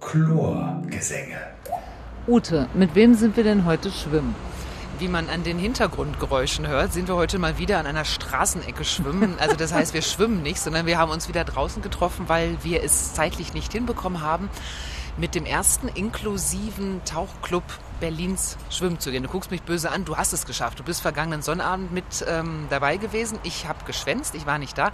Chlorgesänge. Ute, mit wem sind wir denn heute schwimmen? Wie man an den Hintergrundgeräuschen hört, sind wir heute mal wieder an einer Straßenecke schwimmen. Also das heißt, wir schwimmen nicht, sondern wir haben uns wieder draußen getroffen, weil wir es zeitlich nicht hinbekommen haben, mit dem ersten inklusiven Tauchclub Berlins schwimmen zu gehen. Du guckst mich böse an, du hast es geschafft. Du bist vergangenen Sonnabend mit ähm, dabei gewesen. Ich habe geschwänzt, ich war nicht da.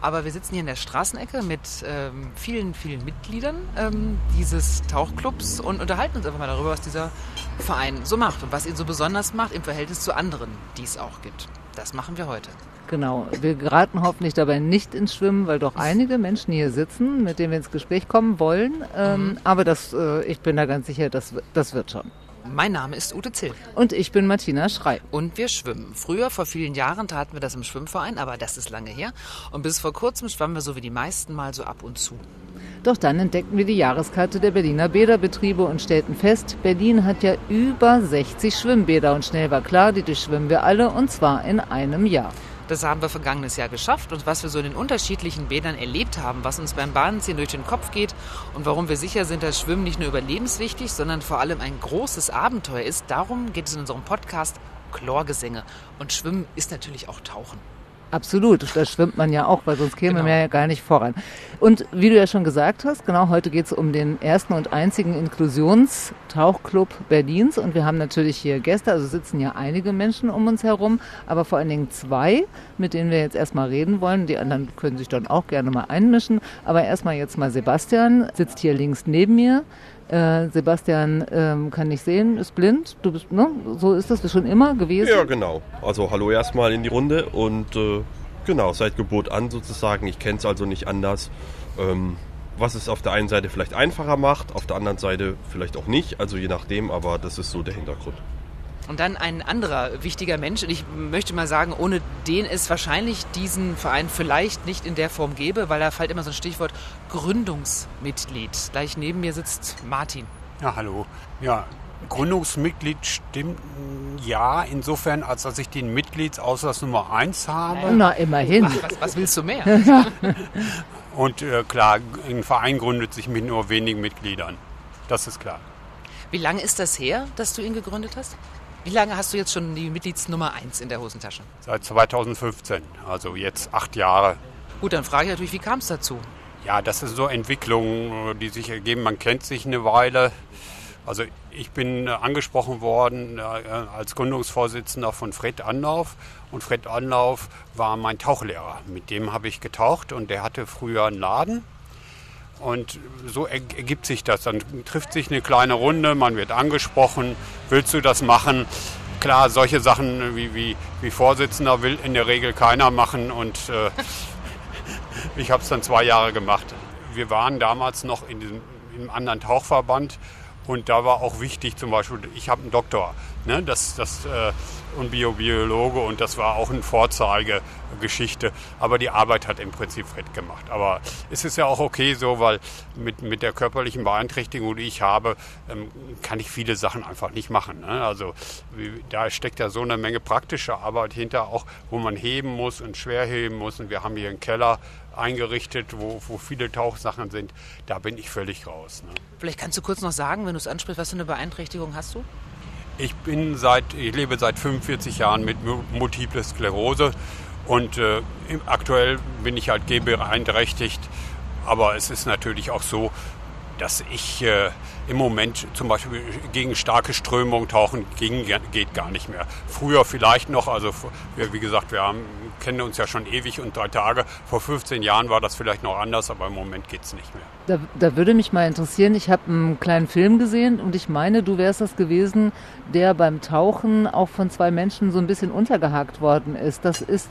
Aber wir sitzen hier in der Straßenecke mit ähm, vielen, vielen Mitgliedern ähm, dieses Tauchclubs und unterhalten uns einfach mal darüber, was dieser Verein so macht und was ihn so besonders macht im Verhältnis zu anderen, die es auch gibt. Das machen wir heute. Genau. Wir geraten hoffentlich dabei nicht ins Schwimmen, weil doch einige Menschen hier sitzen, mit denen wir ins Gespräch kommen wollen. Ähm, mhm. Aber das, äh, ich bin da ganz sicher, das, das wird schon. Mein Name ist Ute Zill. Und ich bin Martina Schrei. Und wir schwimmen. Früher, vor vielen Jahren, taten wir das im Schwimmverein, aber das ist lange her. Und bis vor kurzem schwammen wir so wie die meisten mal so ab und zu. Doch dann entdeckten wir die Jahreskarte der Berliner Bäderbetriebe und stellten fest, Berlin hat ja über 60 Schwimmbäder und schnell war klar, die durchschwimmen wir alle und zwar in einem Jahr. Das haben wir vergangenes Jahr geschafft und was wir so in den unterschiedlichen Bädern erlebt haben, was uns beim Bahnziehen durch den Kopf geht und warum wir sicher sind, dass Schwimmen nicht nur überlebenswichtig, sondern vor allem ein großes Abenteuer ist, darum geht es in unserem Podcast Chlorgesänge. Und Schwimmen ist natürlich auch Tauchen. Absolut, da schwimmt man ja auch, weil sonst käme genau. man ja gar nicht voran. Und wie du ja schon gesagt hast, genau heute geht es um den ersten und einzigen Inklusionstauchclub Berlins. Und wir haben natürlich hier Gäste, also sitzen ja einige Menschen um uns herum, aber vor allen Dingen zwei, mit denen wir jetzt erstmal reden wollen. Die anderen können sich dann auch gerne mal einmischen. Aber erstmal jetzt mal Sebastian, sitzt hier links neben mir. Äh, Sebastian ähm, kann nicht sehen, ist blind. Du bist, ne? So ist das schon immer gewesen. Ja, genau. Also hallo erstmal in die Runde und äh, genau, seit Geburt an sozusagen. Ich kenne es also nicht anders. Ähm, was es auf der einen Seite vielleicht einfacher macht, auf der anderen Seite vielleicht auch nicht. Also je nachdem, aber das ist so der Hintergrund. Und dann ein anderer wichtiger Mensch, und ich möchte mal sagen, ohne den es wahrscheinlich diesen Verein vielleicht nicht in der Form gäbe, weil da fällt immer so ein Stichwort Gründungsmitglied. Gleich neben mir sitzt Martin. Ja, hallo. Ja, Gründungsmitglied stimmt ja, insofern, als dass ich den Mitgliedsausweis Nummer 1 habe. Na, immerhin. Was, was willst du mehr? Und äh, klar, ein Verein gründet sich mit nur wenigen Mitgliedern. Das ist klar. Wie lange ist das her, dass du ihn gegründet hast? Wie lange hast du jetzt schon die Mitgliedsnummer 1 in der Hosentasche? Seit 2015, also jetzt acht Jahre. Gut, dann frage ich natürlich, wie kam es dazu? Ja, das ist so Entwicklungen, die sich ergeben. Man kennt sich eine Weile. Also ich bin angesprochen worden äh, als Gründungsvorsitzender von Fred Anlauf. Und Fred Anlauf war mein Tauchlehrer. Mit dem habe ich getaucht und der hatte früher einen Laden. Und so ergibt sich das. Dann trifft sich eine kleine Runde, man wird angesprochen, willst du das machen? Klar, solche Sachen wie, wie, wie Vorsitzender will in der Regel keiner machen und äh, ich habe es dann zwei Jahre gemacht. Wir waren damals noch in diesem, in einem anderen Tauchverband und da war auch wichtig zum Beispiel, ich habe einen Doktor, ne, das, das, äh, und Biobiologe und das war auch eine Vorzeigegeschichte. Aber die Arbeit hat im Prinzip Fred gemacht. Aber es ist ja auch okay so, weil mit, mit der körperlichen Beeinträchtigung, die ich habe, ähm, kann ich viele Sachen einfach nicht machen. Ne? Also wie, da steckt ja so eine Menge praktische Arbeit hinter, auch wo man heben muss und schwer heben muss. Und wir haben hier einen Keller eingerichtet, wo, wo viele Tauchsachen sind. Da bin ich völlig raus. Ne? Vielleicht kannst du kurz noch sagen, wenn du es ansprichst, was für eine Beeinträchtigung hast du? Ich bin seit, ich lebe seit 45 Jahren mit Multiple Sklerose und äh, aktuell bin ich halt gehbeeinträchtigt. Aber es ist natürlich auch so, dass ich äh, im Moment zum Beispiel gegen starke Strömung tauchen ging, geht gar nicht mehr. Früher vielleicht noch, also wie gesagt, wir haben, kennen uns ja schon ewig und drei Tage. Vor 15 Jahren war das vielleicht noch anders, aber im Moment geht es nicht mehr. Da, da, würde mich mal interessieren, ich habe einen kleinen Film gesehen und ich meine, du wärst das gewesen, der beim Tauchen auch von zwei Menschen so ein bisschen untergehakt worden ist. Das ist,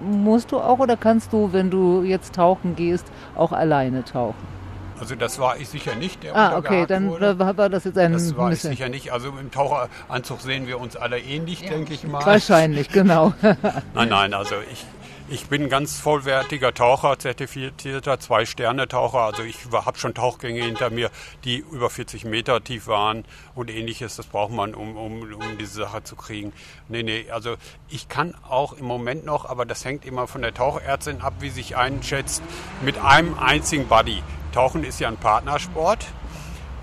musst du auch oder kannst du, wenn du jetzt tauchen gehst, auch alleine tauchen? Also das war ich sicher nicht, der Ah, okay, dann wurde. war das jetzt ein Das war ich sicher nicht. Also im Taucheranzug sehen wir uns alle ähnlich, ja. denke ich mal. Wahrscheinlich, genau. nein, nein, also ich, ich bin ganz vollwertiger Taucher, zertifizierter Zwei-Sterne-Taucher. Also ich habe schon Tauchgänge hinter mir, die über 40 Meter tief waren und ähnliches. Das braucht man, um, um, um diese Sache zu kriegen. Nee, nee, also ich kann auch im Moment noch, aber das hängt immer von der Taucherärztin ab, wie sich einschätzt, mit einem einzigen Buddy Tauchen ist ja ein Partnersport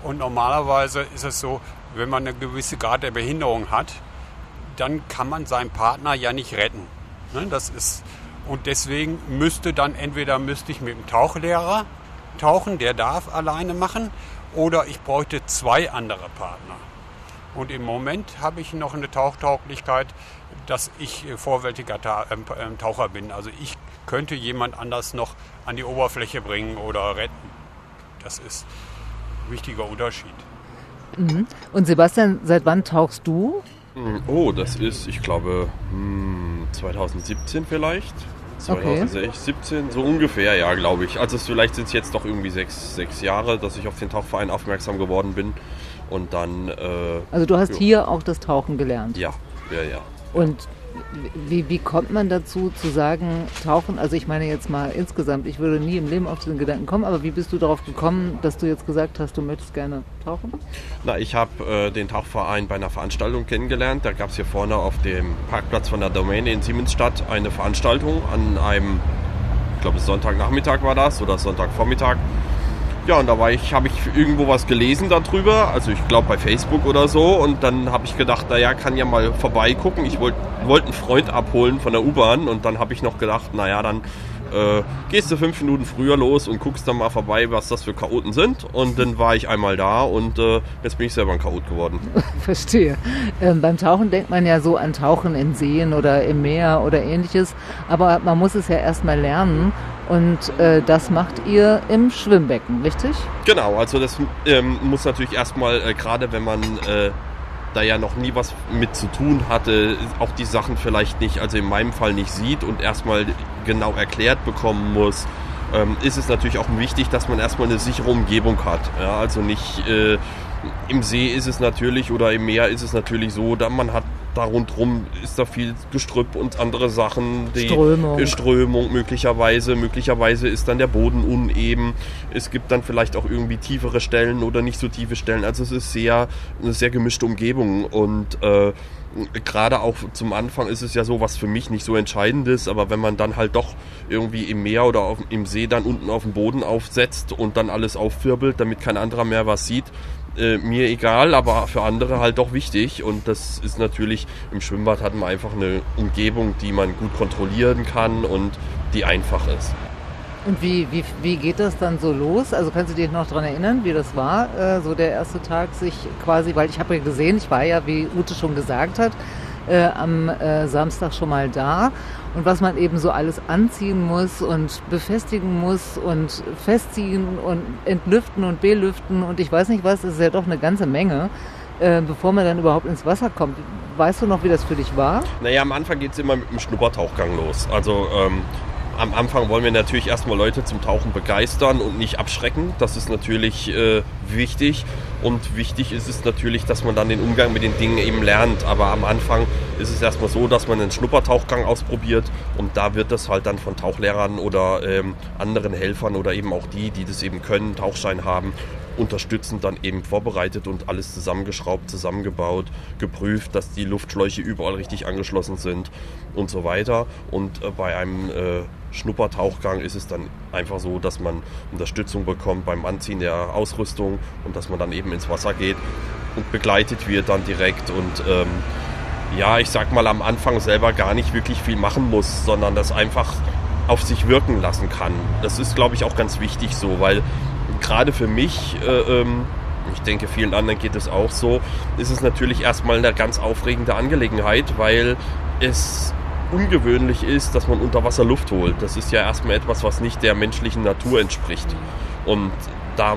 und normalerweise ist es so, wenn man eine gewisse Grad der Behinderung hat, dann kann man seinen Partner ja nicht retten. Ne, das ist, und deswegen müsste dann entweder müsste ich mit dem Tauchlehrer tauchen, der darf alleine machen, oder ich bräuchte zwei andere Partner. Und im Moment habe ich noch eine Tauchtauglichkeit, dass ich vorwärtiger ähm, ähm, Taucher bin. Also ich könnte jemand anders noch an die Oberfläche bringen oder retten. Das ist ein wichtiger Unterschied. Mhm. Und Sebastian, seit wann tauchst du? Hm, oh, das ist, ich glaube, 2017 hm, vielleicht. 2017, okay. so ungefähr, ja, glaube ich. Also vielleicht sind es jetzt doch irgendwie sechs, sechs Jahre, dass ich auf den Tauchverein aufmerksam geworden bin. Und dann. Äh, also du hast jo. hier auch das Tauchen gelernt? Ja, ja, ja. Und wie, wie kommt man dazu zu sagen, tauchen? Also ich meine jetzt mal insgesamt, ich würde nie im Leben auf diesen Gedanken kommen, aber wie bist du darauf gekommen, dass du jetzt gesagt hast, du möchtest gerne tauchen? Na, ich habe äh, den Tauchverein bei einer Veranstaltung kennengelernt. Da gab es hier vorne auf dem Parkplatz von der Domäne in Siemensstadt eine Veranstaltung an einem, ich glaube Sonntagnachmittag war das oder Sonntagvormittag. Ja, und da war ich, habe ich irgendwo was gelesen darüber, also ich glaube bei Facebook oder so. Und dann habe ich gedacht, naja, kann ja mal vorbeigucken. Ich wollte wollt einen Freund abholen von der U-Bahn und dann habe ich noch gedacht, naja, dann äh, gehst du fünf Minuten früher los und guckst dann mal vorbei, was das für Chaoten sind. Und dann war ich einmal da und äh, jetzt bin ich selber ein Chaot geworden. Verstehe. Ähm, beim Tauchen denkt man ja so an Tauchen in Seen oder im Meer oder ähnliches, aber man muss es ja erstmal lernen. Und äh, das macht ihr im Schwimmbecken, richtig? Genau, also das ähm, muss natürlich erstmal, äh, gerade wenn man äh, da ja noch nie was mit zu tun hatte, auch die Sachen vielleicht nicht, also in meinem Fall nicht sieht und erstmal genau erklärt bekommen muss, ähm, ist es natürlich auch wichtig, dass man erstmal eine sichere Umgebung hat. Ja, also nicht äh, im See ist es natürlich oder im Meer ist es natürlich so, da man hat da rundherum ist da viel Gestrüpp und andere Sachen. Die Strömung. Strömung möglicherweise. Möglicherweise ist dann der Boden uneben. Es gibt dann vielleicht auch irgendwie tiefere Stellen oder nicht so tiefe Stellen. Also es ist sehr, eine sehr gemischte Umgebung und äh, gerade auch zum Anfang ist es ja so, was für mich nicht so entscheidend ist, aber wenn man dann halt doch irgendwie im Meer oder auf, im See dann unten auf dem Boden aufsetzt und dann alles aufwirbelt, damit kein anderer mehr was sieht, äh, mir egal, aber für andere halt doch wichtig. Und das ist natürlich, im Schwimmbad hat man einfach eine Umgebung, die man gut kontrollieren kann und die einfach ist. Und wie, wie, wie geht das dann so los? Also kannst du dich noch daran erinnern, wie das war, äh, so der erste Tag sich quasi, weil ich habe ja gesehen, ich war ja, wie Ute schon gesagt hat, äh, am äh, Samstag schon mal da und was man eben so alles anziehen muss und befestigen muss und festziehen und entlüften und belüften und ich weiß nicht was, ist ja doch eine ganze Menge, äh, bevor man dann überhaupt ins Wasser kommt. Weißt du noch, wie das für dich war? Naja, am Anfang geht es immer mit dem Schnuppertauchgang los. Also ähm, am Anfang wollen wir natürlich erstmal Leute zum Tauchen begeistern und nicht abschrecken. Das ist natürlich äh, wichtig. Und wichtig ist es natürlich, dass man dann den Umgang mit den Dingen eben lernt. Aber am Anfang ist es erstmal so, dass man einen Schnuppertauchgang ausprobiert und da wird das halt dann von Tauchlehrern oder ähm, anderen Helfern oder eben auch die, die das eben können, Tauchschein haben, unterstützend dann eben vorbereitet und alles zusammengeschraubt, zusammengebaut, geprüft, dass die Luftschläuche überall richtig angeschlossen sind und so weiter. Und äh, bei einem äh, Schnuppertauchgang ist es dann einfach so, dass man Unterstützung bekommt beim Anziehen der Ausrüstung und dass man dann eben ins Wasser geht und begleitet wird dann direkt und ähm, ja, ich sag mal am Anfang selber gar nicht wirklich viel machen muss, sondern das einfach auf sich wirken lassen kann. Das ist, glaube ich, auch ganz wichtig so, weil gerade für mich, äh, ähm, ich denke vielen anderen geht es auch so, ist es natürlich erstmal eine ganz aufregende Angelegenheit, weil es ungewöhnlich ist, dass man unter Wasser Luft holt. Das ist ja erstmal etwas, was nicht der menschlichen Natur entspricht. Und da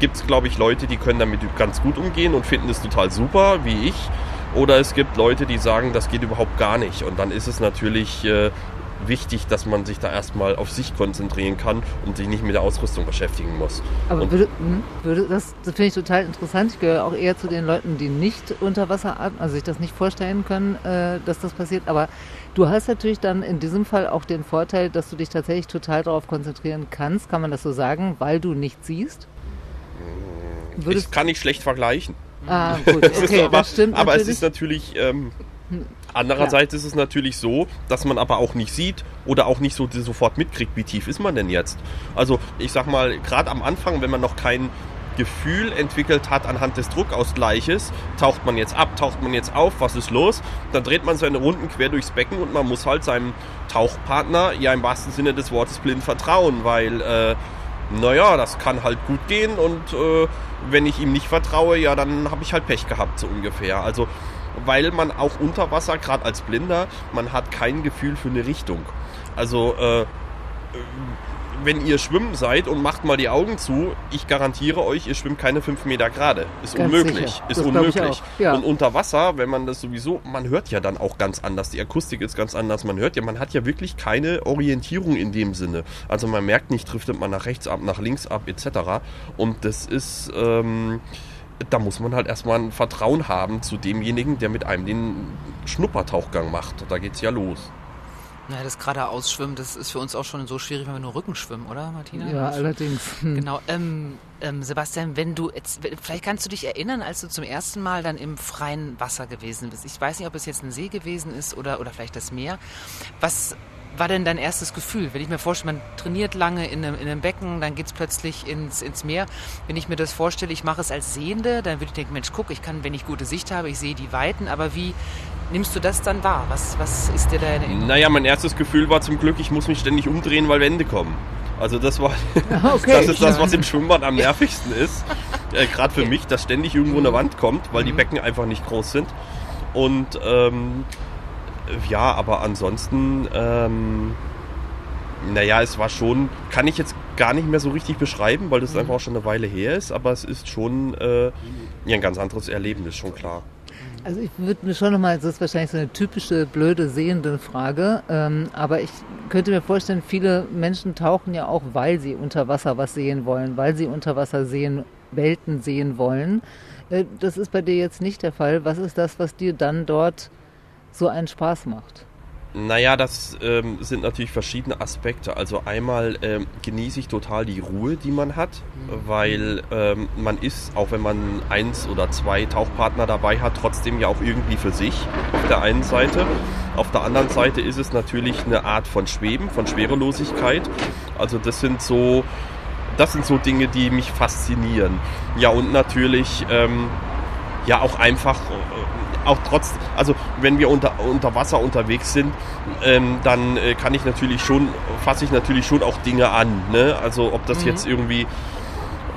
gibt es, glaube ich, Leute, die können damit ganz gut umgehen und finden es total super, wie ich. Oder es gibt Leute, die sagen, das geht überhaupt gar nicht. Und dann ist es natürlich äh, wichtig, dass man sich da erstmal auf sich konzentrieren kann und sich nicht mit der Ausrüstung beschäftigen muss. Aber würde, hm, würde, das, das finde ich total interessant. Ich gehöre auch eher zu den Leuten, die nicht unter Wasser atmen, also sich das nicht vorstellen können, äh, dass das passiert. Aber du hast natürlich dann in diesem Fall auch den Vorteil, dass du dich tatsächlich total darauf konzentrieren kannst, kann man das so sagen, weil du nichts siehst? Würdest ich kann nicht schlecht vergleichen. Ah, gut, okay, aber, das stimmt. Aber natürlich. es ist natürlich. Ähm, Andererseits ist es natürlich so, dass man aber auch nicht sieht oder auch nicht so sofort mitkriegt, wie tief ist man denn jetzt. Also ich sag mal, gerade am Anfang, wenn man noch kein Gefühl entwickelt hat anhand des Druckausgleiches, taucht man jetzt ab, taucht man jetzt auf, was ist los? Dann dreht man seine Runden quer durchs Becken und man muss halt seinem Tauchpartner ja im wahrsten Sinne des Wortes blind vertrauen, weil, äh, naja, das kann halt gut gehen und äh, wenn ich ihm nicht vertraue, ja, dann habe ich halt Pech gehabt, so ungefähr. Also, weil man auch unter Wasser, gerade als Blinder, man hat kein Gefühl für eine Richtung. Also, äh, wenn ihr schwimmen seid und macht mal die Augen zu, ich garantiere euch, ihr schwimmt keine fünf Meter gerade. Ist Ganz unmöglich. sicher. Ist Das unmöglich. Ja. Und unter Wasser, wenn man das sowieso, man hört ja dann auch ganz anders. Die Akustik ist ganz anders. Man hört ja, man hat ja wirklich keine Orientierung in dem Sinne. Also man merkt nicht, driftet man nach rechts ab, nach links ab, etc. Und das ist, ähm, da muss man halt erstmal ein Vertrauen haben zu demjenigen, der mit einem den Schnuppertauchgang macht. Da geht's ja los. Ja, das gerade Ausschwimmen, das ist für uns auch schon so schwierig, wenn wir nur Rücken schwimmen, oder Martina? Ja, allerdings. Hm. Genau. Ähm, ähm, Sebastian, wenn du jetzt, vielleicht kannst du dich erinnern, als du zum ersten Mal dann im freien Wasser gewesen bist. Ich weiß nicht, ob es jetzt ein See gewesen ist oder, oder vielleicht das Meer. Was war denn dein erstes Gefühl? Wenn ich mir vorstelle, man trainiert lange in einem, in einem Becken, dann geht's plötzlich ins, ins Meer. Wenn ich mir das vorstelle, ich mache es als Sehende, dann würde ich denken, Mensch, guck, ich kann, wenn ich gute Sicht habe, ich sehe die Weiten, aber wie nimmst du das dann wahr? Was, was ist dir da in? Naja, mein erstes Gefühl war zum Glück, ich muss mich ständig umdrehen, weil Wände kommen. Also das war Okay. das ist das, was im Schwimmbad am nervigsten ist. Äh, Gerade für mich, dass ständig irgendwo eine Wand kommt, weil die Becken einfach nicht groß sind. Und ähm, ja, aber ansonsten, ähm, naja, es war schon, kann ich jetzt gar nicht mehr so richtig beschreiben, weil das einfach auch schon eine Weile her ist, aber es ist schon äh, ja, ein ganz anderes Erlebnis, schon klar. Also ich würde mir schon nochmal, das ist wahrscheinlich so eine typische blöde sehende Frage, ähm, aber ich könnte mir vorstellen, viele Menschen tauchen ja auch, weil sie unter Wasser was sehen wollen, weil sie unter Wasser sehen, Welten sehen wollen. Äh, das ist bei dir jetzt nicht der Fall. Was ist das, was dir dann dort so einen Spaß macht? Naja, das ähm, sind natürlich verschiedene Aspekte. Also einmal ähm, genieße ich total die Ruhe, die man hat, weil ähm, man ist, auch wenn man eins oder zwei Tauchpartner dabei hat, trotzdem ja auch irgendwie für sich auf der einen Seite. Auf der anderen Seite ist es natürlich eine Art von Schweben, von Schwerelosigkeit. Also das sind so, das sind so Dinge, die mich faszinieren. Ja, und natürlich ähm, ja auch einfach äh, auch trotz, also wenn wir unter, unter Wasser unterwegs sind, ähm, dann äh, kann ich natürlich schon, fasse ich natürlich schon auch Dinge an. Ne? Also ob das jetzt irgendwie,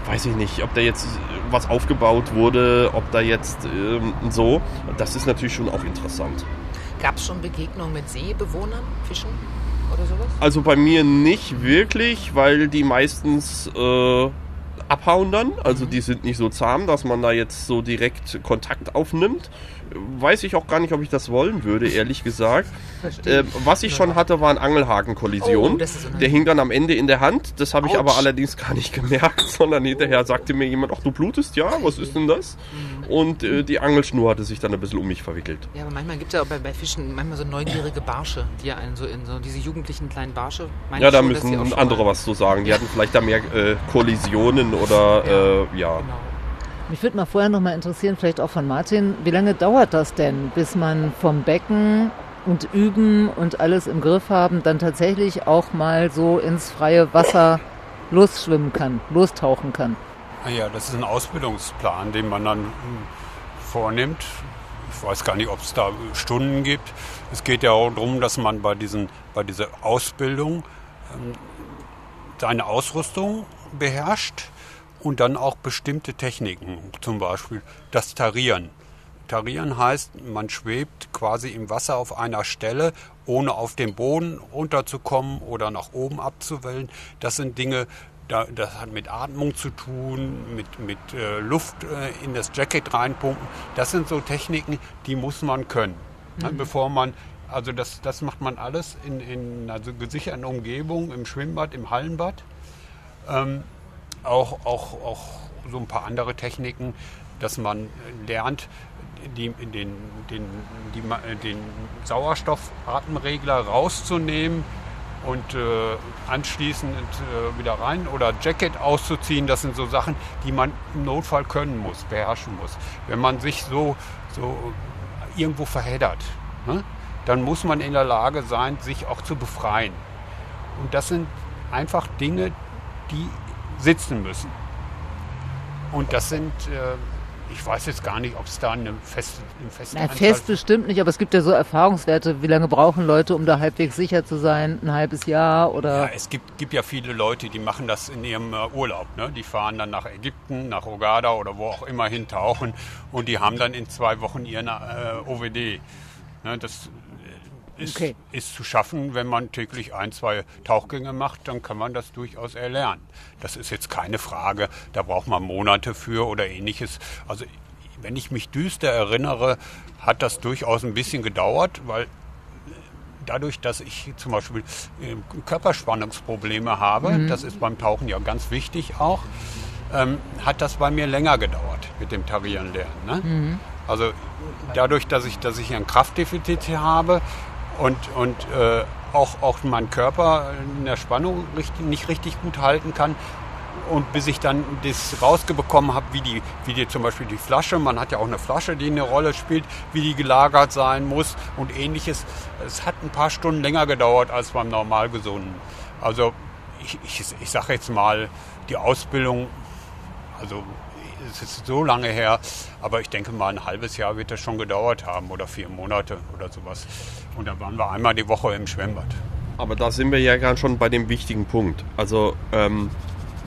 weiß ich nicht, ob da jetzt was aufgebaut wurde, ob da jetzt ähm, so, das ist natürlich schon auch interessant. Gab es schon Begegnungen mit Seebewohnern, Fischen oder sowas? Also bei mir nicht wirklich, weil die meistens äh, abhauen dann. Also die sind nicht so zahm, dass man da jetzt so direkt Kontakt aufnimmt. Weiß ich auch gar nicht, ob ich das wollen würde, ehrlich gesagt. Äh, was ich schon hatte, war eine Angelhakenkollision. Oh, der hing dann am Ende in der Hand. Das habe ich Autsch. aber allerdings gar nicht gemerkt, sondern hinterher sagte mir jemand, ach du blutest, ja, was ist denn das? Mhm. Und äh, die Angelschnur hatte sich dann ein bisschen um mich verwickelt. Ja, aber manchmal gibt es ja auch bei, bei Fischen manchmal so neugierige Barsche, die ja einen so in so diese jugendlichen kleinen Barsche. meine Ja, da schon, müssen andere was zu sagen. Die hatten vielleicht da mehr äh, Kollisionen oder äh, ja. Genau. Mich würde mal vorher noch mal interessieren, vielleicht auch von Martin, wie lange dauert das denn, bis man vom Becken und Üben und alles im Griff haben, dann tatsächlich auch mal so ins freie Wasser losschwimmen kann, lostauchen kann? Ja, das ist ein Ausbildungsplan, den man dann hm, vornimmt. Ich weiß gar nicht, ob es da Stunden gibt. Es geht ja auch darum, dass man bei, diesen, bei dieser Ausbildung ähm, seine Ausrüstung beherrscht und dann auch bestimmte Techniken, zum Beispiel das Tarieren. Tarieren heißt, man schwebt quasi im Wasser auf einer Stelle, ohne auf den Boden runterzukommen oder nach oben abzuwellen. Das sind Dinge, da- das hat mit Atmung zu tun, mit, mit äh, Luft äh, in das Jacket reinpumpen. Das sind so Techniken, die muss man können. Ne, bevor man, also das, das macht man alles in, in also gesicherten Umgebung, im Schwimmbad, im Hallenbad ähm, auch, auch, auch so ein paar andere Techniken, dass man lernt, die, den, den, die, den Sauerstoffatemregler rauszunehmen und äh, anschließend äh, wieder rein oder Jacket auszuziehen. Das sind so Sachen, die man im Notfall können muss, beherrschen muss. Wenn man sich so, so irgendwo verheddert, ne? dann muss man in der Lage sein, sich auch zu befreien. Und das sind einfach Dinge, die sitzen müssen. Und das sind, äh, ich weiß jetzt gar nicht, ob es da eine feste, eine feste Na, fest bestimmt nicht, aber es gibt ja so Erfahrungswerte. Wie lange brauchen Leute, um da halbwegs sicher zu sein? Ein halbes Jahr oder? Ja, es gibt, gibt ja viele Leute, die machen das in ihrem äh, Urlaub. Ne? Die fahren dann nach Ägypten, nach Ogada oder wo auch immer hin tauchen und die haben dann in zwei Wochen ihren äh, OWD. Ne? Das ist, okay. ist zu schaffen, wenn man täglich ein, zwei Tauchgänge macht, dann kann man das durchaus erlernen. Das ist jetzt keine Frage, da braucht man Monate für oder ähnliches. Also wenn ich mich düster erinnere, hat das durchaus ein bisschen gedauert, weil dadurch, dass ich zum Beispiel äh, Körperspannungsprobleme habe, mhm. das ist beim Tauchen ja ganz wichtig auch, ähm, hat das bei mir länger gedauert mit dem Tarieren lernen. Ne? Mhm. Also dadurch, dass ich, dass ich ein Kraftdefizit habe, und, und äh, auch, auch mein Körper in der Spannung richtig, nicht richtig gut halten kann. Und bis ich dann das rausgebekommen habe, wie die, wie die zum Beispiel die Flasche, man hat ja auch eine Flasche, die eine Rolle spielt, wie die gelagert sein muss und ähnliches. Es hat ein paar Stunden länger gedauert als beim Normalgesunden. Also ich, ich, ich sage jetzt mal, die Ausbildung, also es ist so lange her, aber ich denke mal, ein halbes Jahr wird das schon gedauert haben oder vier Monate oder sowas. Und da waren wir einmal die Woche im Schwimmbad. Aber da sind wir ja gerade schon bei dem wichtigen Punkt. Also ähm,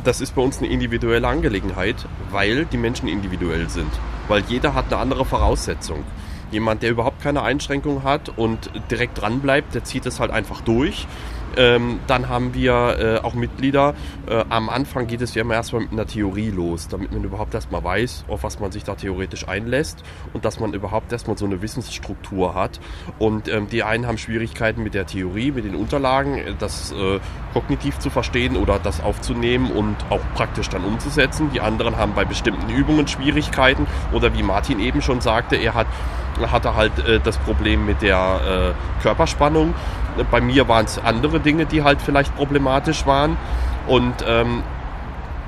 das ist bei uns eine individuelle Angelegenheit, weil die Menschen individuell sind. Weil jeder hat eine andere Voraussetzung. Jemand, der überhaupt keine Einschränkung hat und direkt dran bleibt, der zieht es halt einfach durch. Ähm, dann haben wir äh, auch Mitglieder. Äh, am Anfang geht es ja immer erstmal mit einer Theorie los, damit man überhaupt erstmal weiß, auf was man sich da theoretisch einlässt und dass man überhaupt erstmal so eine Wissensstruktur hat. Und ähm, die einen haben Schwierigkeiten mit der Theorie, mit den Unterlagen, äh, das äh, kognitiv zu verstehen oder das aufzunehmen und auch praktisch dann umzusetzen. Die anderen haben bei bestimmten Übungen Schwierigkeiten oder wie Martin eben schon sagte, er hat hatte halt äh, das Problem mit der äh, Körperspannung. Bei mir waren es andere Dinge, die halt vielleicht problematisch waren. Und ähm,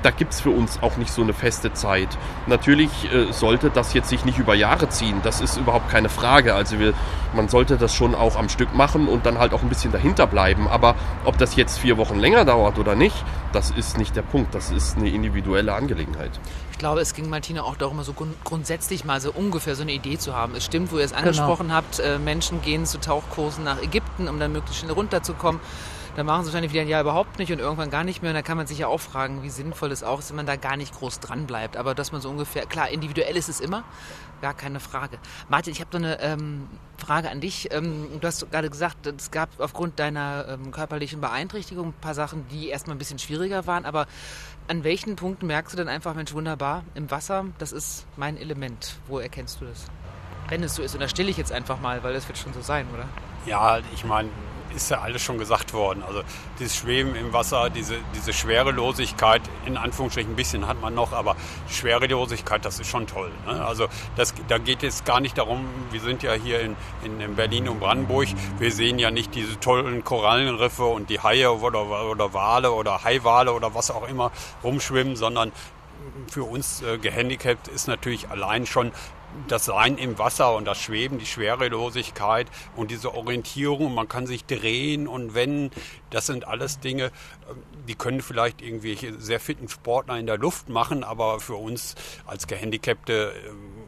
da gibt es für uns auch nicht so eine feste Zeit. Natürlich äh, sollte das jetzt sich nicht über Jahre ziehen, das ist überhaupt keine Frage. Also wir, man sollte das schon auch am Stück machen und dann halt auch ein bisschen dahinter bleiben. Aber ob das jetzt vier Wochen länger dauert oder nicht, das ist nicht der Punkt. Das ist eine individuelle Angelegenheit. Ich glaube, es ging Martina auch darum, so grundsätzlich mal so ungefähr so eine Idee zu haben. Es stimmt, wo ihr es genau. angesprochen genau. habt, äh, Menschen gehen zu Tauchkursen nach Ägypten, um dann möglichst schnell runterzukommen. Dann machen sie wahrscheinlich wieder ein Jahr überhaupt nicht und irgendwann gar nicht mehr. Und da kann man sich ja auch fragen, wie sinnvoll es auch ist, wenn man da gar nicht groß dran bleibt. Aber dass man so ungefähr, klar, individuell ist es immer, gar keine Frage. Martin, ich habe noch eine ähm, Frage an dich. Ähm, du hast gerade gesagt, es gab aufgrund deiner ähm, körperlichen Beeinträchtigung ein paar Sachen, die erstmal ein bisschen schwieriger waren. Aber an welchen Punkten merkst du dann einfach, Mensch, wunderbar, im Wasser, das ist mein Element. Wo erkennst du das? Wenn es so ist, und da stille ich jetzt einfach mal, weil das wird schon so sein, oder? Ja, ich meine, ist ja alles schon gesagt worden. Also dieses Schweben im Wasser, diese, diese Schwerelosigkeit, in Anführungsstrichen ein bisschen hat man noch, aber Schwerelosigkeit, das ist schon toll. Ne? Also das, da geht es gar nicht darum, wir sind ja hier in, in, in, Berlin und Brandenburg, wir sehen ja nicht diese tollen Korallenriffe und die Haie oder, oder Wale oder Haiwale oder was auch immer rumschwimmen, sondern für uns äh, gehandicapt ist natürlich allein schon das Sein im Wasser und das Schweben, die Schwerelosigkeit und diese Orientierung, man kann sich drehen und wenden, das sind alles Dinge, ähm, die können vielleicht irgendwelche sehr fitten Sportler in der Luft machen, aber für uns als gehandicapte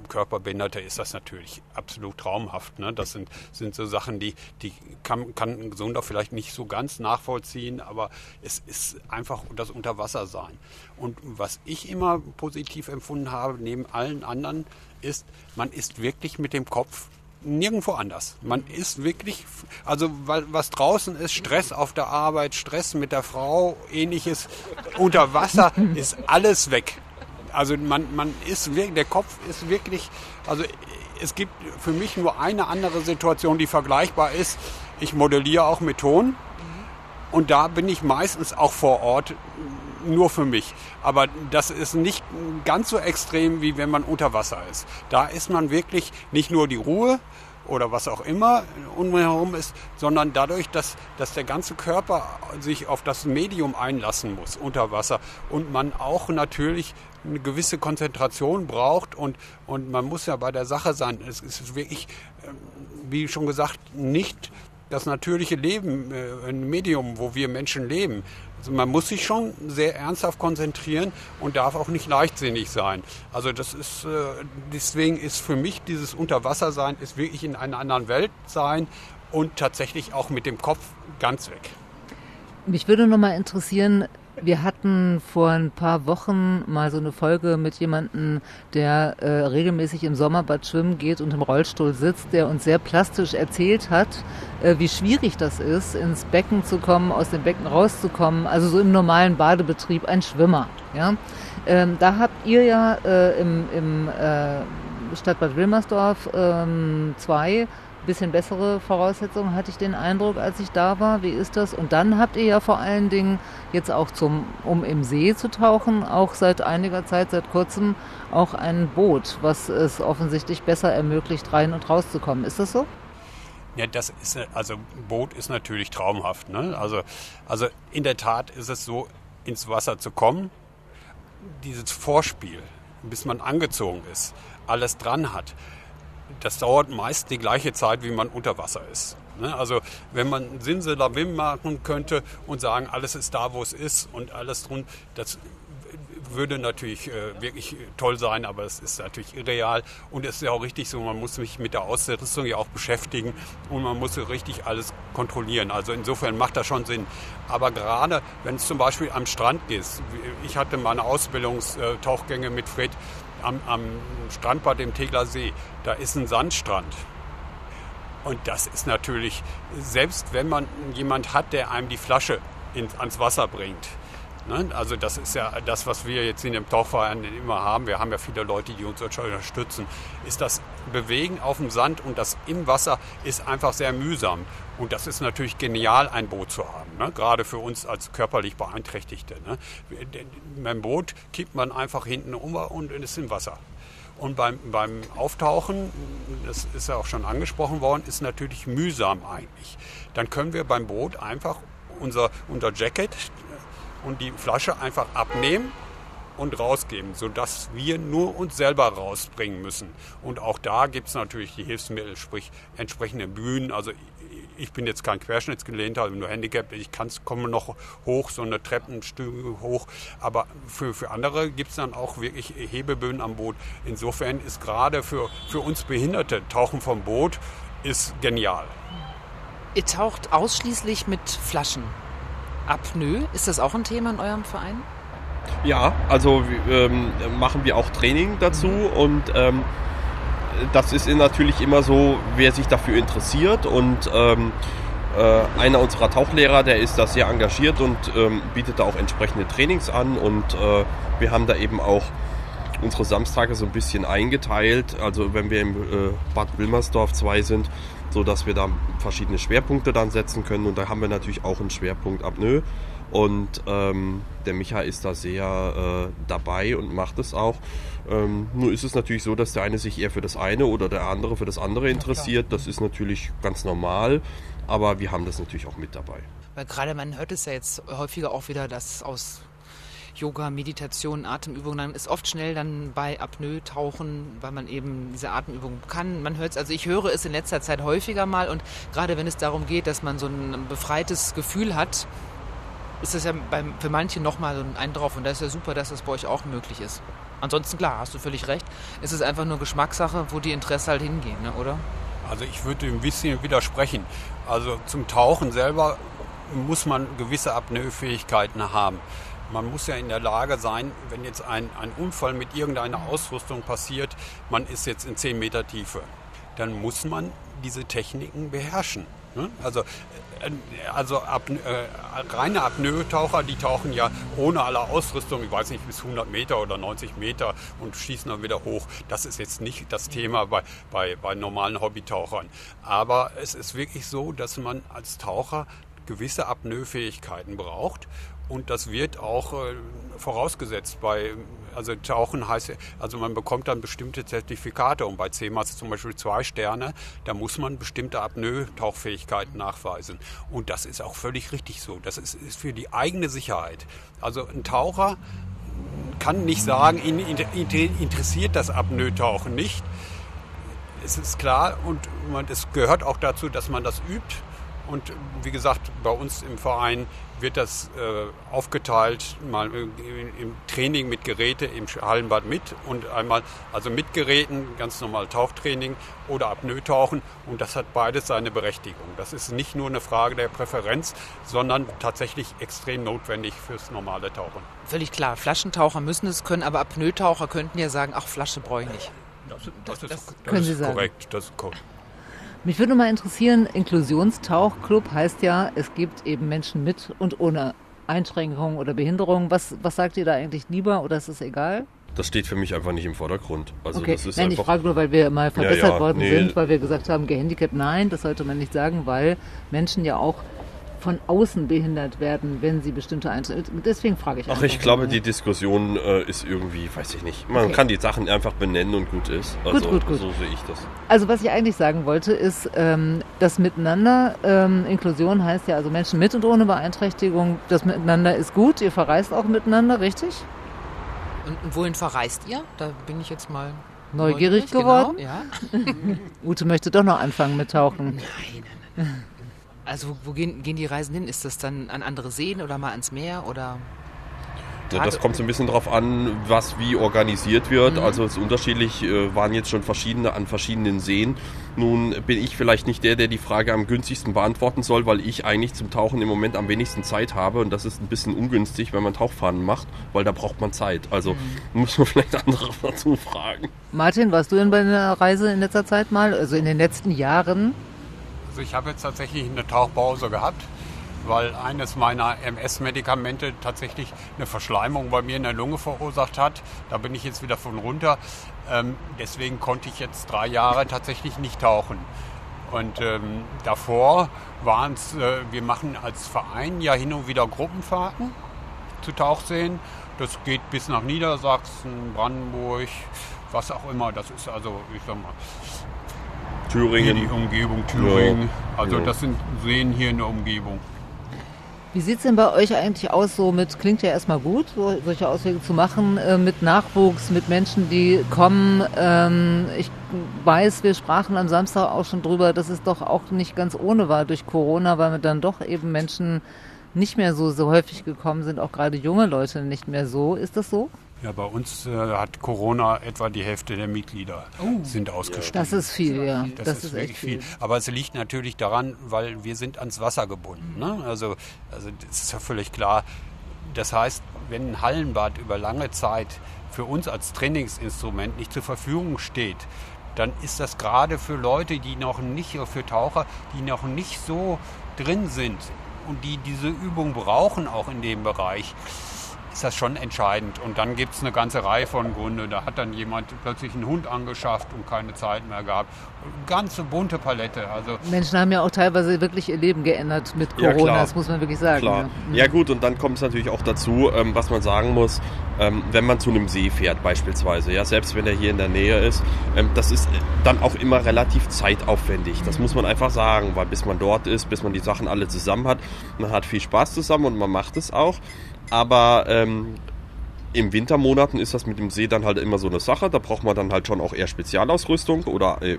Körperbehinderte ist das natürlich absolut traumhaft. Ne? Das sind, sind so Sachen, die, die kann, kann ein Gesunder vielleicht nicht so ganz nachvollziehen, aber es ist einfach das Unterwassersein. Und was ich immer positiv empfunden habe, neben allen anderen, ist, man ist wirklich mit dem Kopf nirgendwo anders. Man ist wirklich, also was draußen ist, Stress auf der Arbeit, Stress mit der Frau, ähnliches, unter Wasser ist alles weg. Also man, man ist wirklich, der Kopf ist wirklich, also es gibt für mich nur eine andere Situation, die vergleichbar ist. Ich modelliere auch mit Ton und da bin ich meistens auch vor Ort nur für mich. Aber das ist nicht ganz so extrem, wie wenn man unter Wasser ist. Da ist man wirklich nicht nur die Ruhe, oder was auch immer um mich herum ist, sondern dadurch, dass, dass der ganze Körper sich auf das Medium einlassen muss unter Wasser und man auch natürlich eine gewisse Konzentration braucht und, und man muss ja bei der Sache sein. Es ist wirklich, ähm, wie schon gesagt, nicht das natürliche Leben, äh, ein Medium, wo wir Menschen leben. Also man muss sich schon sehr ernsthaft konzentrieren und darf auch nicht leichtsinnig sein. Also das ist, äh, deswegen ist für mich dieses Unterwassersein, ist wirklich in einer anderen Welt sein und tatsächlich auch mit dem Kopf ganz weg. Mich würde noch mal interessieren, wir hatten vor ein paar Wochen mal so eine Folge mit jemandem, der äh, regelmäßig im Sommerbad schwimmen geht und im Rollstuhl sitzt, der uns sehr plastisch erzählt hat, äh, wie schwierig das ist, ins Becken zu kommen, aus dem Becken rauszukommen. Also so im normalen Badebetrieb ein Schwimmer. Ja, ähm, da habt ihr ja äh, im, im äh, Stadtbad Wilmersdorf ähm, zwei bisschen bessere Voraussetzungen, hatte ich den Eindruck, als ich da war. Wie ist das? Und dann habt ihr ja vor allen Dingen jetzt auch zum, um im See zu tauchen, auch seit einiger Zeit, seit kurzem auch ein Boot, was es offensichtlich besser ermöglicht, rein und rauszukommen. Ist das so? Ja, das ist, also Boot ist natürlich traumhaft. Ne? Also, also in der Tat ist es so, ins Wasser zu kommen, dieses Vorspiel, bis man angezogen ist, alles dran hat das dauert meist die gleiche Zeit, wie man unter Wasser ist. Ne? Also wenn man Simsalabim machen könnte und sagen, alles ist da, wo es ist und alles drum, das würde natürlich äh, wirklich toll sein, aber es ist natürlich irreal und es ist ja auch richtig so, man muss sich mit der Ausrüstung ja auch beschäftigen und man muss richtig alles kontrollieren. Also insofern macht das schon Sinn. Aber gerade wenn es zum Beispiel am Strand geht, ich hatte meine Ausbildungstauchgänge mit Fred, am, am Strandbad im Tegler See, da ist ein Sandstrand. Und das ist natürlich, selbst wenn man jemand hat, der einem die Flasche ins, ans Wasser bringt, Ne? Also das ist ja das, was wir jetzt in dem Tauchverein immer haben. Wir haben ja viele Leute, die uns unterstützen. Ist das Bewegen auf dem Sand und das im Wasser ist einfach sehr mühsam. Und das ist natürlich genial, ein Boot zu haben. Ne? Gerade für uns als körperlich Beeinträchtigte. Ne? Beim Boot kippt man einfach hinten um und ist im Wasser. Und beim, beim Auftauchen, das ist ja auch schon angesprochen worden, ist natürlich mühsam eigentlich. Dann können wir beim Boot einfach unser, unser Jacket, und die Flasche einfach abnehmen und rausgeben, sodass wir nur uns selber rausbringen müssen. Und auch da gibt es natürlich die Hilfsmittel, sprich entsprechende Bühnen. Also ich bin jetzt kein Querschnittsgelähmter, also nur Handicap, ich komme noch hoch, so eine Treppenstück hoch. Aber für, für andere gibt es dann auch wirklich Hebeböen am Boot. Insofern ist gerade für, für uns Behinderte Tauchen vom Boot ist genial. Ihr taucht ausschließlich mit Flaschen. Apnoe, ist das auch ein Thema in eurem Verein? Ja, also ähm, machen wir auch Training dazu mhm. und ähm, das ist natürlich immer so, wer sich dafür interessiert und ähm, äh, einer unserer Tauchlehrer, der ist da sehr engagiert und ähm, bietet da auch entsprechende Trainings an und äh, wir haben da eben auch unsere Samstage so ein bisschen eingeteilt. Also wenn wir im äh, Bad Wilmersdorf 2 sind, so dass wir da verschiedene Schwerpunkte dann setzen können. Und da haben wir natürlich auch einen Schwerpunkt Apnoe. Und ähm, der Micha ist da sehr äh, dabei und macht es auch. Ähm, nur ist es natürlich so, dass der eine sich eher für das eine oder der andere für das andere interessiert. Das ist natürlich ganz normal, aber wir haben das natürlich auch mit dabei. Weil gerade man hört es ja jetzt häufiger auch wieder, dass aus Yoga, Meditation, Atemübungen, dann ist oft schnell dann bei Apnoe tauchen, weil man eben diese Atemübungen kann. Man hört es, also ich höre es in letzter Zeit häufiger mal und gerade wenn es darum geht, dass man so ein befreites Gefühl hat, ist das ja beim, für manche nochmal so ein drauf und da ist ja super, dass das bei euch auch möglich ist. Ansonsten, klar, hast du völlig recht. Es ist einfach nur Geschmackssache, wo die Interesse halt hingehen, ne, oder? Also ich würde ein bisschen widersprechen. Also zum Tauchen selber muss man gewisse Apnoe-Fähigkeiten haben. Man muss ja in der Lage sein, wenn jetzt ein, ein Unfall mit irgendeiner Ausrüstung passiert, man ist jetzt in 10 Meter Tiefe, dann muss man diese Techniken beherrschen. Ne? Also, äh, also ab, äh, reine Apnoe-Taucher, die tauchen ja ohne alle Ausrüstung, ich weiß nicht, bis 100 Meter oder 90 Meter und schießen dann wieder hoch. Das ist jetzt nicht das Thema bei, bei, bei normalen Hobbytauchern. Aber es ist wirklich so, dass man als Taucher gewisse Apnoe-Fähigkeiten braucht Und das wird auch äh, vorausgesetzt bei, also Tauchen heißt, also man bekommt dann bestimmte Zertifikate und bei CMAS zum Beispiel zwei Sterne, da muss man bestimmte Apnoe-Tauchfähigkeiten nachweisen. Und das ist auch völlig richtig so. Das ist, ist für die eigene Sicherheit. Also ein Taucher kann nicht sagen, ihn interessiert das Apnoe-Tauchen nicht. Es ist klar und es gehört auch dazu, dass man das übt und wie gesagt, bei uns im Verein wird das äh, aufgeteilt, mal im Training mit Geräte im Hallenbad mit und einmal also mit Geräten, ganz normal Tauchtraining oder Apnoe-Tauchen und das hat beides seine Berechtigung. Das ist nicht nur eine Frage der Präferenz, sondern tatsächlich extrem notwendig fürs normale Tauchen. Völlig klar, Flaschentaucher müssen es können, aber Apnoe-Taucher könnten ja sagen, ach, Flasche brauche ich nicht. Das, das, das, das, können Sie ist sagen. korrekt, das ist korrekt. Mich würde mal interessieren, Inklusionstauchclub heißt ja, es gibt eben Menschen mit und ohne Einschränkungen oder Behinderungen. Was, was sagt ihr da eigentlich lieber oder ist es egal? Das steht für mich einfach nicht im Vordergrund. Also okay. das ist nein, ich einfach, frage nur, weil wir mal verbessert Ja, ja, worden nee. sind, weil wir gesagt haben, gehandicapt, nein, das sollte man nicht sagen, weil Menschen ja auch von außen behindert werden, wenn sie bestimmte Einschränkungen. Deswegen frage ich Ach, ich glaube, mal. die Diskussion äh, ist irgendwie, weiß ich nicht. Man Okay. kann die Sachen einfach benennen und gut ist. Also, gut, gut. So sehe ich das. Also was ich eigentlich sagen wollte, ist, ähm, das Miteinander, ähm, Inklusion heißt ja also Menschen mit und ohne Beeinträchtigung, das Miteinander ist gut, ihr verreist auch miteinander, richtig? Und, und wohin verreist ihr? Da bin ich jetzt mal Neugierig genau, geworden? Ja. Ute möchte doch noch anfangen mit Tauchen. Also wo gehen, gehen die Reisen hin? Ist das dann an andere Seen oder mal ans Meer oder? Ja, das kommt so ein bisschen drauf an, was wie organisiert wird. Mhm. Also es ist unterschiedlich, äh, waren jetzt schon verschiedene an verschiedenen Seen. Nun bin ich vielleicht nicht der, der die Frage am günstigsten beantworten soll, weil ich eigentlich zum Tauchen im Moment am wenigsten Zeit habe und das ist ein bisschen ungünstig, wenn man Tauchfahnen macht, weil da braucht man Zeit. Also Mhm. muss man vielleicht andere dazu fragen. Martin, warst du denn bei einer Reise in letzter Zeit mal, also in den letzten Jahren? Also ich habe jetzt tatsächlich eine Tauchpause gehabt, weil eines meiner MS-Medikamente tatsächlich eine Verschleimung bei mir in der Lunge verursacht hat. Da bin ich jetzt wieder von runter. Ähm, deswegen konnte ich jetzt drei Jahre tatsächlich nicht tauchen. Und ähm, davor waren es, äh, wir machen als Verein ja hin und wieder Gruppenfahrten zu Tauchseen. Das geht bis nach Niedersachsen, Brandenburg, was auch immer. Das ist also, ich sag mal, hier Thüringen. die Umgebung Thüringen. Ja, Also ja. das sind Seen hier in der Umgebung. Wie sieht's denn bei euch eigentlich aus, so mit, klingt ja erstmal gut, so, solche Auswege zu machen, äh, mit Nachwuchs, mit Menschen, die kommen. Ähm, ich weiß, wir sprachen am Samstag auch schon drüber, dass es doch auch nicht ganz ohne war durch Corona, weil dann doch eben Menschen nicht mehr so, so häufig gekommen sind, auch gerade junge Leute nicht mehr so. Ist das so? Ja, bei uns äh, hat Corona etwa die Hälfte der Mitglieder sind ausgestiegen. Das ist viel, ja. Das, ist, wirklich viel. Aber es liegt natürlich daran, weil wir sind ans Wasser gebunden. Ne? Also, also das ist ja völlig klar. Das heißt, wenn ein Hallenbad über lange Zeit für uns als Trainingsinstrument nicht zur Verfügung steht, dann ist das gerade für Leute, die noch nicht, für Taucher, die noch nicht so drin sind und die diese Übung brauchen, auch in dem Bereich, ist das schon entscheidend. Und dann gibt es eine ganze Reihe von Gründen. Da hat dann jemand plötzlich einen Hund angeschafft und keine Zeit mehr gehabt. Ganze bunte Palette. Also Menschen haben ja auch teilweise wirklich ihr Leben geändert mit Ja, Corona, klar. das muss man wirklich sagen. Klar. Ja. Ja gut, und dann kommt es natürlich auch dazu, ähm, was man sagen muss, ähm, wenn man zu einem See fährt beispielsweise, ja, selbst wenn er hier in der Nähe ist, ähm, das ist dann auch immer relativ zeitaufwendig. Das muss man einfach sagen, weil bis man dort ist, bis man die Sachen alle zusammen hat, man hat viel Spaß zusammen und man macht es auch. Aber ähm, im Wintermonaten ist das mit dem See dann halt immer so eine Sache. Da braucht man dann halt schon auch eher Spezialausrüstung oder äh,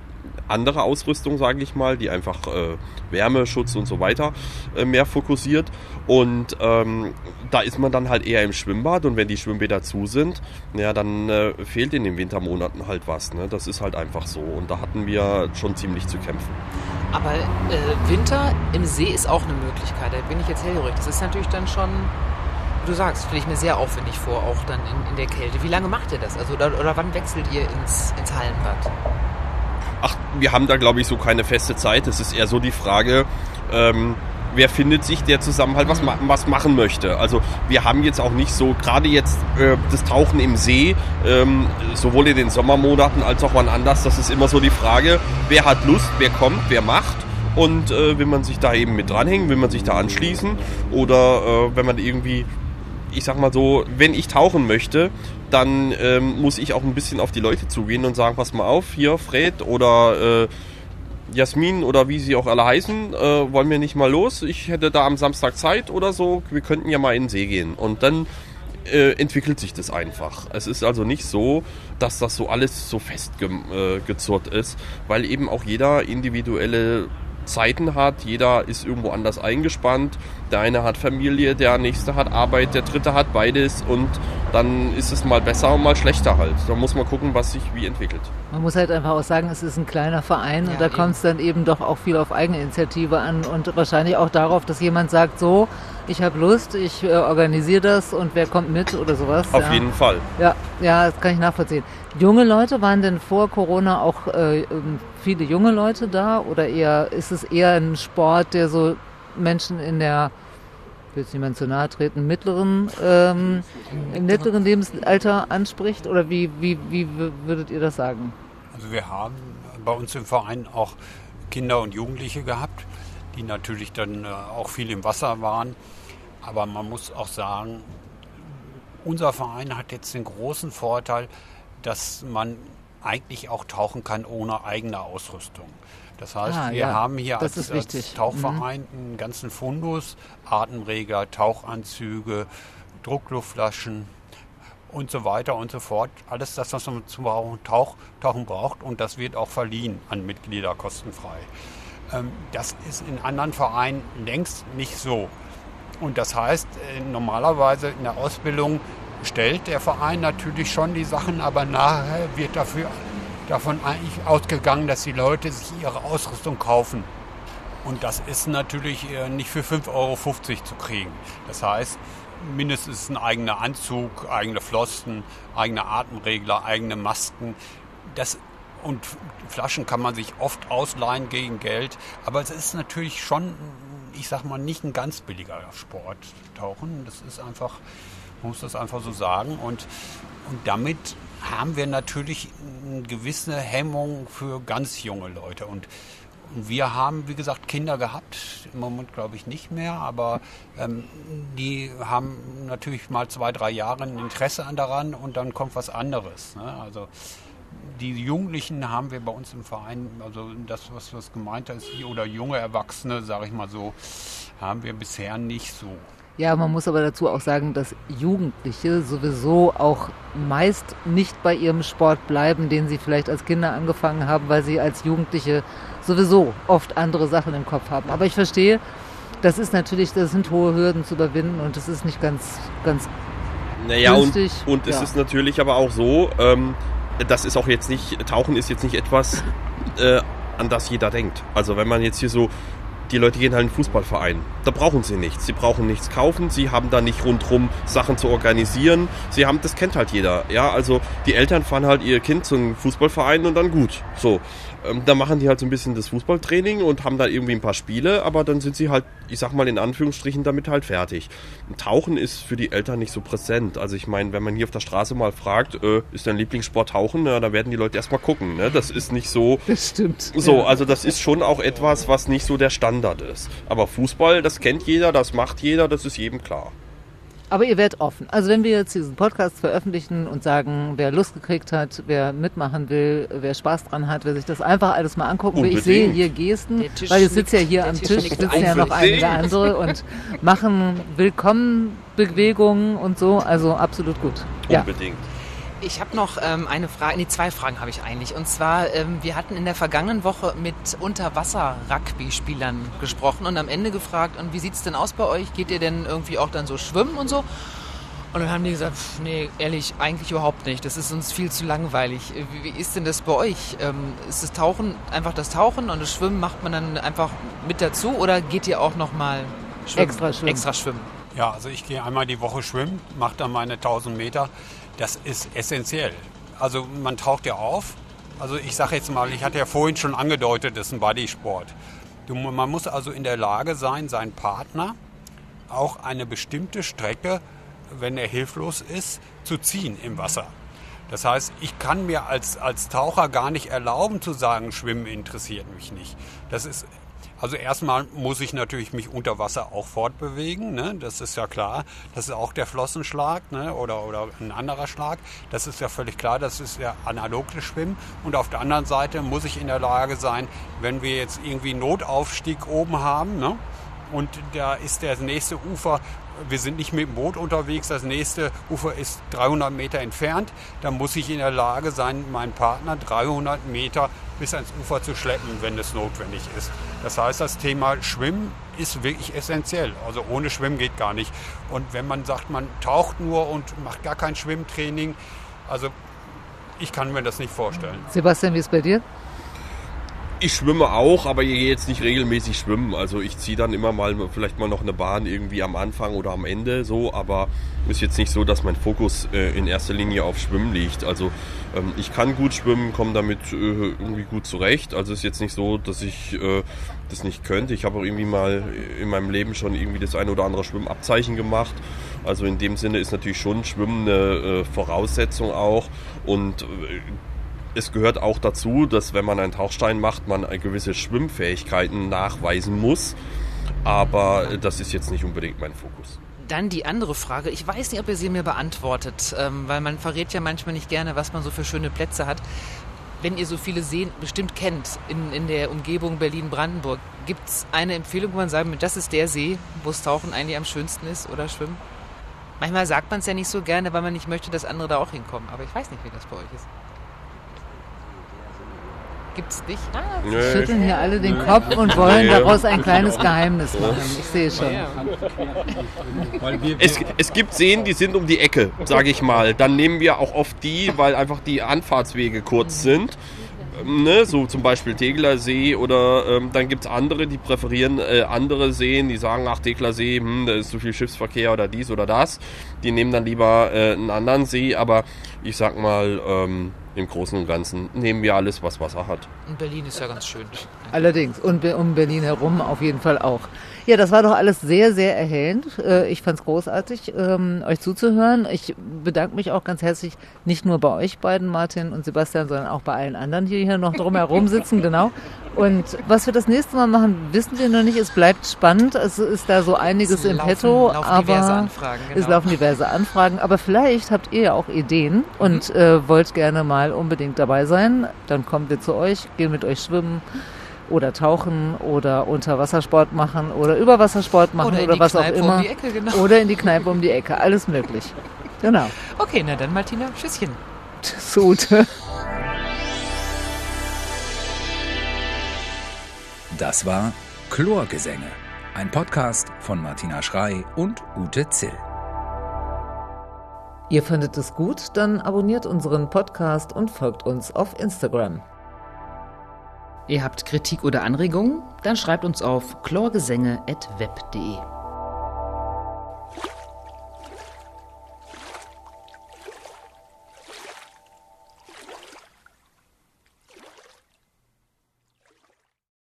andere Ausrüstung, sage ich mal, die einfach äh, Wärmeschutz und so weiter äh, mehr fokussiert. Und ähm, da ist man dann halt eher im Schwimmbad und wenn die Schwimmbäder zu sind, ja, dann äh, fehlt in den Wintermonaten halt was. Ne? Das ist halt einfach so. Und da hatten wir schon ziemlich zu kämpfen. Aber äh, Winter im See ist auch eine Möglichkeit. Da bin ich jetzt hellhörig. Das ist natürlich dann schon, wie du sagst, stelle ich mir sehr aufwendig vor, auch dann in, in der Kälte. Wie lange macht ihr das? Also oder, oder wann wechselt ihr ins, ins Hallenbad? Ach, wir haben da glaube ich so keine feste Zeit. Es ist eher so die Frage, ähm, wer findet sich, der zusammen halt was, ma was machen möchte. Also wir haben jetzt auch nicht so, gerade jetzt äh, das Tauchen im See, ähm, sowohl in den Sommermonaten als auch wann anders, das ist immer so die Frage, wer hat Lust, wer kommt, wer macht. Und äh, will man sich da eben mit dranhängen, will man sich da anschließen oder äh, wenn man irgendwie, ich sag mal so, wenn ich tauchen möchte, dann ähm, muss ich auch ein bisschen auf die Leute zugehen und sagen, pass mal auf, hier Fred oder äh, Jasmin oder wie sie auch alle heißen, äh, wollen wir nicht mal los? Ich hätte da am Samstag Zeit oder so, wir könnten ja mal in den See gehen. Und dann äh, entwickelt sich das einfach. Es ist also nicht so, dass das so alles so festgezurrt äh, ist, weil eben auch jeder individuelle Zeiten hat, jeder ist irgendwo anders eingespannt. Der eine hat Familie, der nächste hat Arbeit, der dritte hat beides und dann ist es mal besser und mal schlechter halt. Da muss man gucken, was sich wie entwickelt. Man muss halt einfach auch sagen, es ist ein kleiner Verein ja, und da kommt es dann eben doch auch viel auf Eigeninitiative an und wahrscheinlich auch darauf, dass jemand sagt, so, ich habe Lust, ich äh, organisiere das und wer kommt mit oder sowas. Auf ja. jeden Fall. Ja, ja, das kann ich nachvollziehen. Junge Leute, waren denn vor Corona auch äh, ähm, viele junge Leute da oder eher ist es eher ein Sport, der so Menschen in der will jetzt niemand zu nahe treten, mittleren, ähm, im mittleren Lebensalter anspricht? Oder wie, wie, wie würdet ihr das sagen? Also wir haben bei uns im Verein auch Kinder und Jugendliche gehabt, die natürlich dann äh, auch viel im Wasser waren. Aber man muss auch sagen, unser Verein hat jetzt den großen Vorteil, dass man eigentlich auch tauchen kann ohne eigene Ausrüstung. Das heißt, ah, wir ja. haben hier als, als, Tauchverein mhm. einen ganzen Fundus, Atemreger, Tauchanzüge, Druckluftflaschen und so weiter und so fort. Alles das, was man zum Tauch, Tauchen braucht und das wird auch verliehen an Mitglieder kostenfrei. Ähm, das ist in anderen Vereinen längst nicht so. Und das heißt, äh, normalerweise in der Ausbildung stellt der Verein natürlich schon die Sachen, aber nachher wird dafür davon eigentlich ausgegangen, dass die Leute sich ihre Ausrüstung kaufen. Und das ist natürlich äh, nicht für 5,50 Euro zu kriegen. Das heißt, mindestens ein eigener Anzug, eigene Flossen, eigene Atemregler, eigene Masken. Das, und Flaschen kann man sich oft ausleihen gegen Geld. Aber es ist natürlich schon, ich sag mal, nicht ein ganz billiger Sport, Tauchen. Das ist einfach, muss das einfach so sagen. Und, und damit haben wir natürlich eine gewisse Hemmung für ganz junge Leute. Und, und wir haben, wie gesagt, Kinder gehabt, im Moment glaube ich nicht mehr, aber ähm, die haben natürlich mal zwei, drei Jahre ein Interesse daran und dann kommt was anderes. Ne? Also die Jugendlichen haben wir bei uns im Verein, also das, was, was gemeint ist, oder junge Erwachsene, sage ich mal so, haben wir bisher nicht so. Ja, man muss aber dazu auch sagen, dass Jugendliche sowieso auch meist nicht bei ihrem Sport bleiben, den sie vielleicht als Kinder angefangen haben, weil sie als Jugendliche sowieso oft andere Sachen im Kopf haben. Aber ich verstehe, das ist natürlich, das sind hohe Hürden zu überwinden und das ist nicht ganz, ganz naja, günstig. und, und es ist natürlich aber auch so, ähm, das ist auch jetzt nicht, Tauchen ist jetzt nicht etwas, äh, an das jeder denkt. Also wenn man jetzt hier so die Leute gehen halt in den Fußballverein. Da brauchen sie nichts. Sie brauchen nichts kaufen. Sie haben da nicht rundherum Sachen zu organisieren. Sie haben, das kennt halt jeder. Ja, also die Eltern fahren halt ihr Kind zum Fußballverein und dann gut. So. Ähm, da machen die halt so ein bisschen das Fußballtraining und haben da irgendwie ein paar Spiele, aber dann sind sie halt, ich sag mal in Anführungsstrichen, damit halt fertig. Tauchen ist für die Eltern nicht so präsent. Also ich meine, wenn man hier auf der Straße mal fragt, äh, ist dein Lieblingssport Tauchen, na, da werden die Leute erstmal gucken. Ne? Das ist nicht so. Das stimmt. So, also das ist schon auch etwas, was nicht so der Standard ist. Aber Fußball, das kennt jeder, das macht jeder, das ist jedem klar. Aber ihr werdet offen. Also wenn wir jetzt diesen Podcast veröffentlichen und sagen, wer Lust gekriegt hat, wer mitmachen will, wer Spaß dran hat, wer sich das einfach alles mal angucken will. Ich sehe hier Gesten, weil ich sitze ja hier am Tisch, Tisch sitzen ja noch einige andere und machen Willkommenbewegungen und so. Also absolut gut. Unbedingt. Ja. Ich habe noch ähm, eine Frage, nee, zwei Fragen habe ich eigentlich. Und zwar, ähm, wir hatten in der vergangenen Woche mit Unterwasser-Rugby-Spielern gesprochen und am Ende gefragt, und wie sieht es denn aus bei euch? Geht ihr denn irgendwie auch dann so schwimmen und so? Und dann haben die gesagt, pff, nee, ehrlich, eigentlich überhaupt nicht. Das ist uns viel zu langweilig. Wie, wie ist denn das bei euch? Ähm, ist das Tauchen einfach das Tauchen und das Schwimmen macht man dann einfach mit dazu oder geht ihr auch nochmal Extra schwimmen. Extra schwimmen? Ja, also ich gehe einmal die Woche schwimmen, mache dann meine 1000 Meter das ist essentiell. Also man taucht ja auf. Also ich sage jetzt mal, ich hatte ja vorhin schon angedeutet, das ist ein Bodysport. Du, man muss also in der Lage sein, seinen Partner auch eine bestimmte Strecke, wenn er hilflos ist, zu ziehen im Wasser. Das heißt, ich kann mir als, als Taucher gar nicht erlauben zu sagen, Schwimmen interessiert mich nicht. Das ist, Also erstmal muss ich natürlich mich unter Wasser auch fortbewegen, ne? das ist ja klar. Das ist auch der Flossenschlag ne? oder, oder ein anderer Schlag. Das ist ja völlig klar, das ist ja analoges Schwimmen. Und auf der anderen Seite muss ich in der Lage sein, wenn wir jetzt irgendwie Notaufstieg oben haben, ne? und da ist der nächste Ufer wir sind nicht mit dem Boot unterwegs, das nächste Ufer ist 300 Meter entfernt, dann muss ich in der Lage sein, meinen Partner 300 Meter bis ans Ufer zu schleppen, wenn es notwendig ist. Das heißt, das Thema Schwimmen ist wirklich essentiell. Also ohne Schwimmen geht gar nicht. Und wenn man sagt, man taucht nur und macht gar kein Schwimmtraining, also ich kann mir das nicht vorstellen. Sebastian, wie ist es bei dir? Ich schwimme auch, aber ich gehe jetzt nicht regelmäßig schwimmen. Also ich ziehe dann immer mal vielleicht mal noch eine Bahn irgendwie am Anfang oder am Ende so, aber ist jetzt nicht so, dass mein Fokus äh, in erster Linie auf Schwimmen liegt. Also ähm, ich kann gut schwimmen, komme damit äh, irgendwie gut zurecht. Also ist jetzt nicht so, dass ich äh, das nicht könnte. Ich habe auch irgendwie mal in meinem Leben schon irgendwie das eine oder andere Schwimmabzeichen gemacht. Also in dem Sinne ist natürlich schon Schwimmen eine äh, Voraussetzung auch und äh, es gehört auch dazu, dass wenn man einen Tauchstein macht, man gewisse Schwimmfähigkeiten nachweisen muss. Aber das ist jetzt nicht unbedingt mein Fokus. Dann die andere Frage. Ich weiß nicht, ob ihr sie mir beantwortet, ähm, weil man verrät ja manchmal nicht gerne, was man so für schöne Plätze hat. Wenn ihr so viele Seen bestimmt kennt in, in der Umgebung Berlin-Brandenburg, gibt es eine Empfehlung, wo man sagen das ist der See, wo es Tauchen eigentlich am schönsten ist oder Schwimmen? Manchmal sagt man es ja nicht so gerne, weil man nicht möchte, dass andere da auch hinkommen. Aber ich weiß nicht, wie das bei euch ist. Gibt's nicht? Ah, nee. schütteln hier alle den Kopf und wollen nee. daraus ein kleines Geheimnis machen. Ich sehe schon. Es, es gibt Seen, die sind um die Ecke, sage ich mal. Dann nehmen wir auch oft die, weil einfach die Anfahrtswege kurz sind. Ne, so zum Beispiel Tegler See oder ähm, dann gibt es andere, die präferieren äh, andere Seen, die sagen, ach Tegler See, hm, da ist zu viel Schiffsverkehr oder dies oder das. Die nehmen dann lieber äh, einen anderen See, aber ich sag mal, ähm, im Großen und Ganzen nehmen wir alles, was Wasser hat. Und Berlin ist ja ganz schön. Allerdings. Und um Berlin herum auf jeden Fall auch. Ja, das war doch alles sehr, sehr erhellend. Äh, ich fand es großartig, ähm, euch zuzuhören. Ich bedanke mich auch ganz herzlich, nicht nur bei euch beiden, Martin und Sebastian, sondern auch bei allen anderen, die hier noch drumherum sitzen, genau. Und was wir das nächste Mal machen, wissen wir noch nicht. Es bleibt spannend. Es ist da so einiges im Petto, aber genau. es laufen diverse Anfragen. Aber vielleicht habt ihr ja auch Ideen und mhm. äh, wollt gerne mal unbedingt dabei sein. Dann kommen wir zu euch, gehen mit euch schwimmen oder tauchen oder Unterwassersport machen oder Überwassersport machen oder, oder was Kneipe auch immer. Um die Ecke, genau. Oder in die Kneipe um die Ecke. Alles möglich. Genau. Okay, na dann Martina, Tschüsschen. Tschüss. Das war Chlorgesänge, ein Podcast von Martina Schrei und Ute Zill. Ihr findet es gut? Dann abonniert unseren Podcast und folgt uns auf Instagram. Ihr habt Kritik oder Anregungen? Dann schreibt uns auf chlorgesänge.web.de.